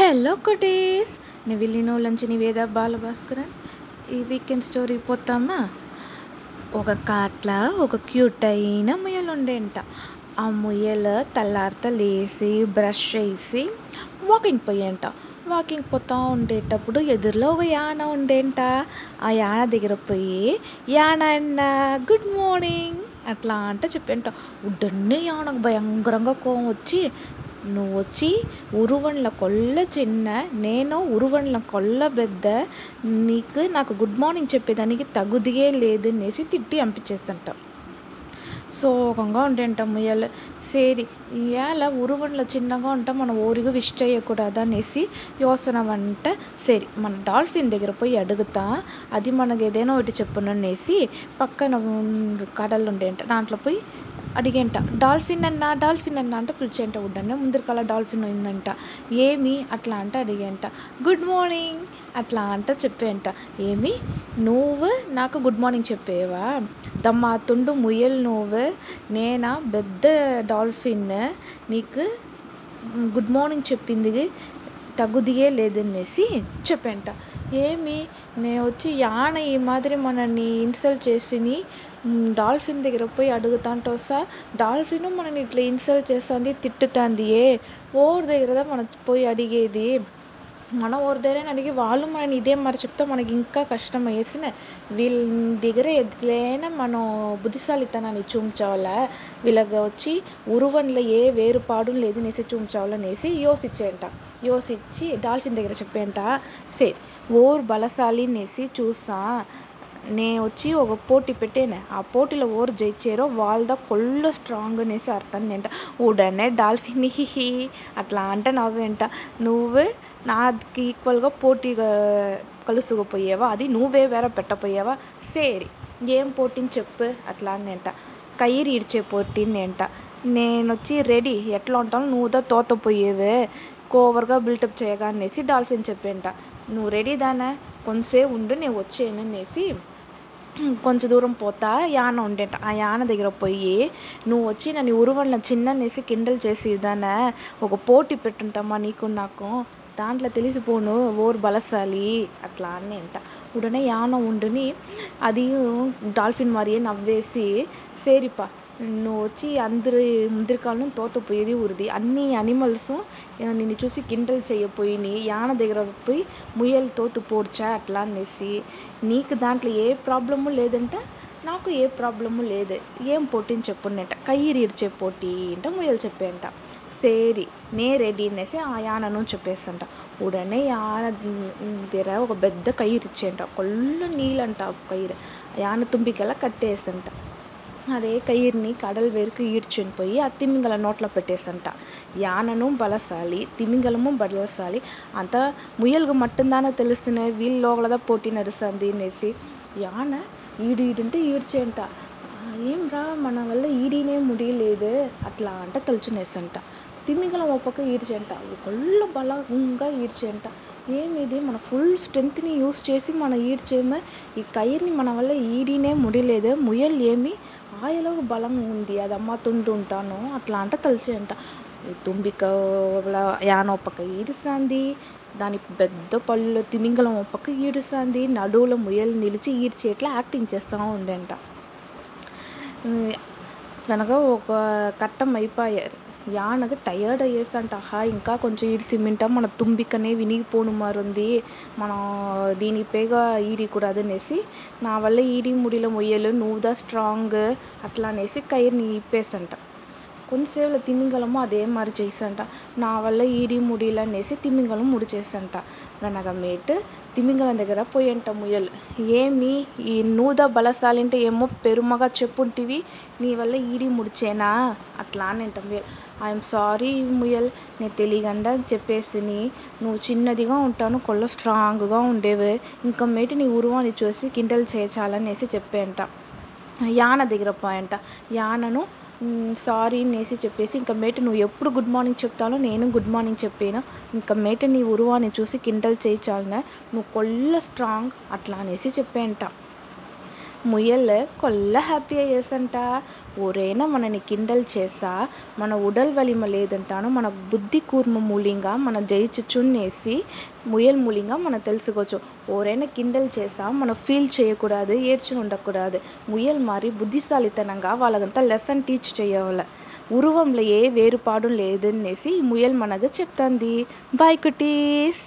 Hello cuties నివిలినోళ్ళంచి నివేద బాలభాస్కరన్ ఈ weekend story పోతామా ఒక కాట్ల ఒక క్యూట్ అయిన ముయ్యలు ఉండేంట ఆ ముయ్యలు తల్లార్త లేసి బ్రష్ చేసి వాకింగ్ పోయేంట వాకింగ్ పోతా ఉండేటప్పుడు ఎదురులో ఒక యాన ఉండేంట ఆ యాన దగ్గర పోయి యాన అన్న గుడ్ మార్నింగ్ అట్లా అంటే చెప్పేంట ఉడ్డన్నే యానకు భయంకరంగా కోపం వచ్చి నువ్వు వచ్చి ఉరువన్ల కొల్ల చిన్న నేను ఉరువన్ల కొల్ల పెద్ద నీకు నాకు గుడ్ మార్నింగ్ చెప్పేదానికి తగుదియే లేదనేసి తిట్టి పంపించేసంట సోకంగా ఉండేంటాం ఇవాళ సరి ఇవాళ ఉరువన్ల చిన్నగా ఉంటా మనం ఊరిగా విష్ చేయకూడదు అనేసి యోసన వంట సరి మన డాల్ఫిన్ దగ్గర పోయి అడుగుతా అది మనకు ఏదైనా ఒకటి చెప్పుననేసి పక్కన కడలు ఉండేంట దాంట్లో పోయి అడిగేంట డాల్ఫిన్ అన్నా డాల్ఫిన్ అన్నా అంటే పిలిచేంట ఉడనే ముందరకాల డాల్ఫిన్ ఉందంట ఏమి? అట్లా అంటే అడిగేంట. గుడ్ మార్నింగ్ అట్లా అంట చెప్పేంట. ఏమి? నువ్వు నాకు గుడ్ మార్నింగ్ చెప్పేవా? దమ్మా తుండు ముయ్యలు నువ్వు. నేనా? పెద్ద డాల్ఫిన్. నీకు గుడ్ మార్నింగ్ చెప్పింది తగుదియే లేదనేసి చెప్పేంట. ఏమి? నేను వచ్చి యాన ఈ మాదిరి మనల్ని ఇన్సల్ట్ చేసిని డాల్ఫిన్ దగ్గర పోయి అడుగుతాంటో సా? డాల్ఫిన్ మనల్ని ఇట్లా ఇన్సల్ట్ చేస్తుంది తిట్టుతుంది ఏ? ఓర్ దగ్గర మనం పోయి అడిగేది. మనం ఓరి దగ్గర అడిగి వాళ్ళు మనని ఇదే మరి చెప్తే మనకి ఇంకా కష్టం వేసిన. వీళ్ళ దగ్గర ఎట్లైనా మనం బుద్ధిశాలితనాన్ని చూపించాలా. వీళ్ళకి వచ్చి ఉరువన్లో ఏ వేరుపాడు లేదనేసి అనేసి చూపించాలనేసి యోసిచ్చి డాల్ఫిన్ దగ్గర చెప్పేంట సరే ఓర్ బలశాలి అనేసి చూసా నేను వచ్చి ఒక పోటీ పెట్టాను ఆ పోటీలో ఓరు జయించారో వాళ్ళ కొల్ల స్ట్రాంగ్ అనేసి అర్థం ఏంట ఉడనే డాల్ఫిన్ హిహి అట్లా అంటే నవ్వేంట నువ్వు నాకి ఈక్వల్గా పోటీగా కలుసుకుపోయేవా అది నువ్వే వేరే పెట్టపోయేవా సరే ఏం పోటీని చెప్పు అట్లా అనేంట కయిర్ ఈడ్చే పోటీనేంట నేను వచ్చి రెడీ ఎట్లా ఉంటాను నువ్వుదా తోతపోయేవే కోవర్గా బిల్టప్ చేయగా అనేసి డాల్ఫిన్ చెప్పేంట నువ్వు రెడీ దానా కొంతసేపు ఉండు నేను వచ్చాను అనేసి కొంచెం దూరం పోతా యాన ఉండేట ఆ యాన దగ్గర పోయి నువ్వు వచ్చి నన్ను ఉరువన్ల చిన్న అనేసి కిండల్ చేసి దానా ఒక పోటీ పెట్టుంటామా నీకు నాకు దాంట్లో తెలిసిపోను ఓరు బలశాలి అట్లా అనేంట ఉడనే యాన ఉండుని అది డాల్ఫిన్ மாதிரியே నవ్వేసి సరిపా నువ్వు వచ్చి అందరి ముందరికాలను తోతపోయేది ఊరిది. అన్ని అనిమల్స్ నిన్ను చూసి కిండల్ చేయపోయినాయి యాన దగ్గర పోయి ముయ్యలు తోతు పోడ్చా అట్లా అనేసి నీకు దాంట్లో ఏ ప్రాబ్లము లేదంట నాకు ఏ ప్రాబ్లము లేదు. ఏం పోటీని చెప్పునేంట కయ్యిరు ఈడ్చే పోటీ అంట ముయ్యలు చెప్పేంట సరి నే రెడీ అనేసి ఆ యానను చెప్పేసంట ఉడనే యాన దగ్గర ఒక పెద్ద కయ్యిరిచ్చేయంట. కొల్లా నీళ్ళంట నీళ్ళంట కయ్యిరు. యాన తుంపికెలా కట్టేసంట అదే కయ్యిర్ని కడల వరకు ఈడ్చుని పోయి ఆ తిమింగల నోట్లో పెట్టేసంట. యానను బలశాలి తిమింగలము బలశాలి అంత ముయ్యలకు మట్టుదానా తెలుస్తునే వీళ్ళ లోగలదా పోటీ నడుస్తుంది అనేసి యాన ఈడు ఈడుంటే ఈడ్చేంట. ఏం రా మన వల్ల ఈడినే ముడియలేదు అట్లా అంట తలుచునేసంట. తిమింగలం ఒక పక్క ఈడ్చేంట. కొల్ల బలంగా ఈడ్చేంట. ఏమిది? మన ఫుల్ స్ట్రెంత్ని యూస్ చేసి మనం ఈడ్చేమే. ఈ కయిర్ని మన వల్ల ఈడినే ముడిలేదు. ముయ్యలు ఏమి కాయలో బలం ఉంది అది అమ్మ తుండు ఉంటాను అట్లా అంట తలిచేంట తుంబిక యాన యానో పక్క ఈడుస్తుంది దాని పెద్ద పళ్ళు తిమింగలం ఒక పక్క ఈడుస్తుంది నడువులో ముయ్యలు నిలిచి ఈడ్చేట్లా యాక్టింగ్ చేస్తూ ఉండేంట. కనుక ఒక కట్టం అయిపోయారు యానకు టయర్డ్ అయ్యేసంట. ఆహా ఇంకా కొంచెం ఈడ్సిమింట మన తుంబికనే వినిగిపోను మరుంది. మనం దీని పేగా ఈడికూడదు అనేసి నా వల్ల ఈడి ముడిలో మొయ్యలు నువ్వుదా స్ట్రాంగ్ అట్లా అనేసి కయిర్ని ఇప్పేసంట కొంతసేపులో తిమింగలము అదే మరి చేసంట నా వల్ల ఈడి ముడిలు అనేసి తిమింగలం ముడి చేసంట. వెనకమేటు తిమింగలం దగ్గర పోయంట ముయల్ ఏమి ఈ నూద బలసాలంటే ఏమో పెరుమగా చెప్పుంటివి. నీ వల్ల ఈడి ముడిచేనా అట్లా అనేంట ముయల్ ఐఎమ్ సారీ ముయల్ నేను తెలియకుండా చెప్పేసిని. నువ్వు చిన్నదిగా ఉంటాను కొల్ల స్ట్రాంగ్గా ఉండేవే. ఇంకా మేటి నీ ఉరువాన్ని చూసి కిండల్ చేయాలనేసి చెప్పేంట యాన దగ్గర పోయంట. యానను సారీ అనేసి చెప్పేసి ఇంకా మేట నువ్వు ఎప్పుడు గుడ్ మార్నింగ్ చెప్తానో నేను గుడ్ మార్నింగ్ చెప్పాను? ఇంకా మేట నీ ఉరువాన్ని చూసి కిండల్ చేయించాలనే నువ్వు కొల్ల స్ట్రాంగ్ అట్లా అనేసి చెప్పేంట മുയൽ కొల్ల హ్యాపీ అయ్యేసంట. ఓరేనా మనని కిండల్ చేసా మన ఉడల్ వలిమ లేదంటాను మన బుద్ధి కూర్మ మూలింగా మన జయచుచున్నేసి ముయల్ మూలింగ మనం తెలుసుకోవచ్చు. ఓరైనా కిండల్ చేసా మనం ఫీల్ చేయకూడదు ఏడ్చి ఉండకూడదు. ముయల్ మారి బుద్ధిశాలితనంగా వాళ్ళకంతా లెసన్ టీచ్ చేయవల. ఉరువంలో ఏ వేరుపాడు లేదనేసి ముయల్ మనకు చెప్తాంది. Bye cuties!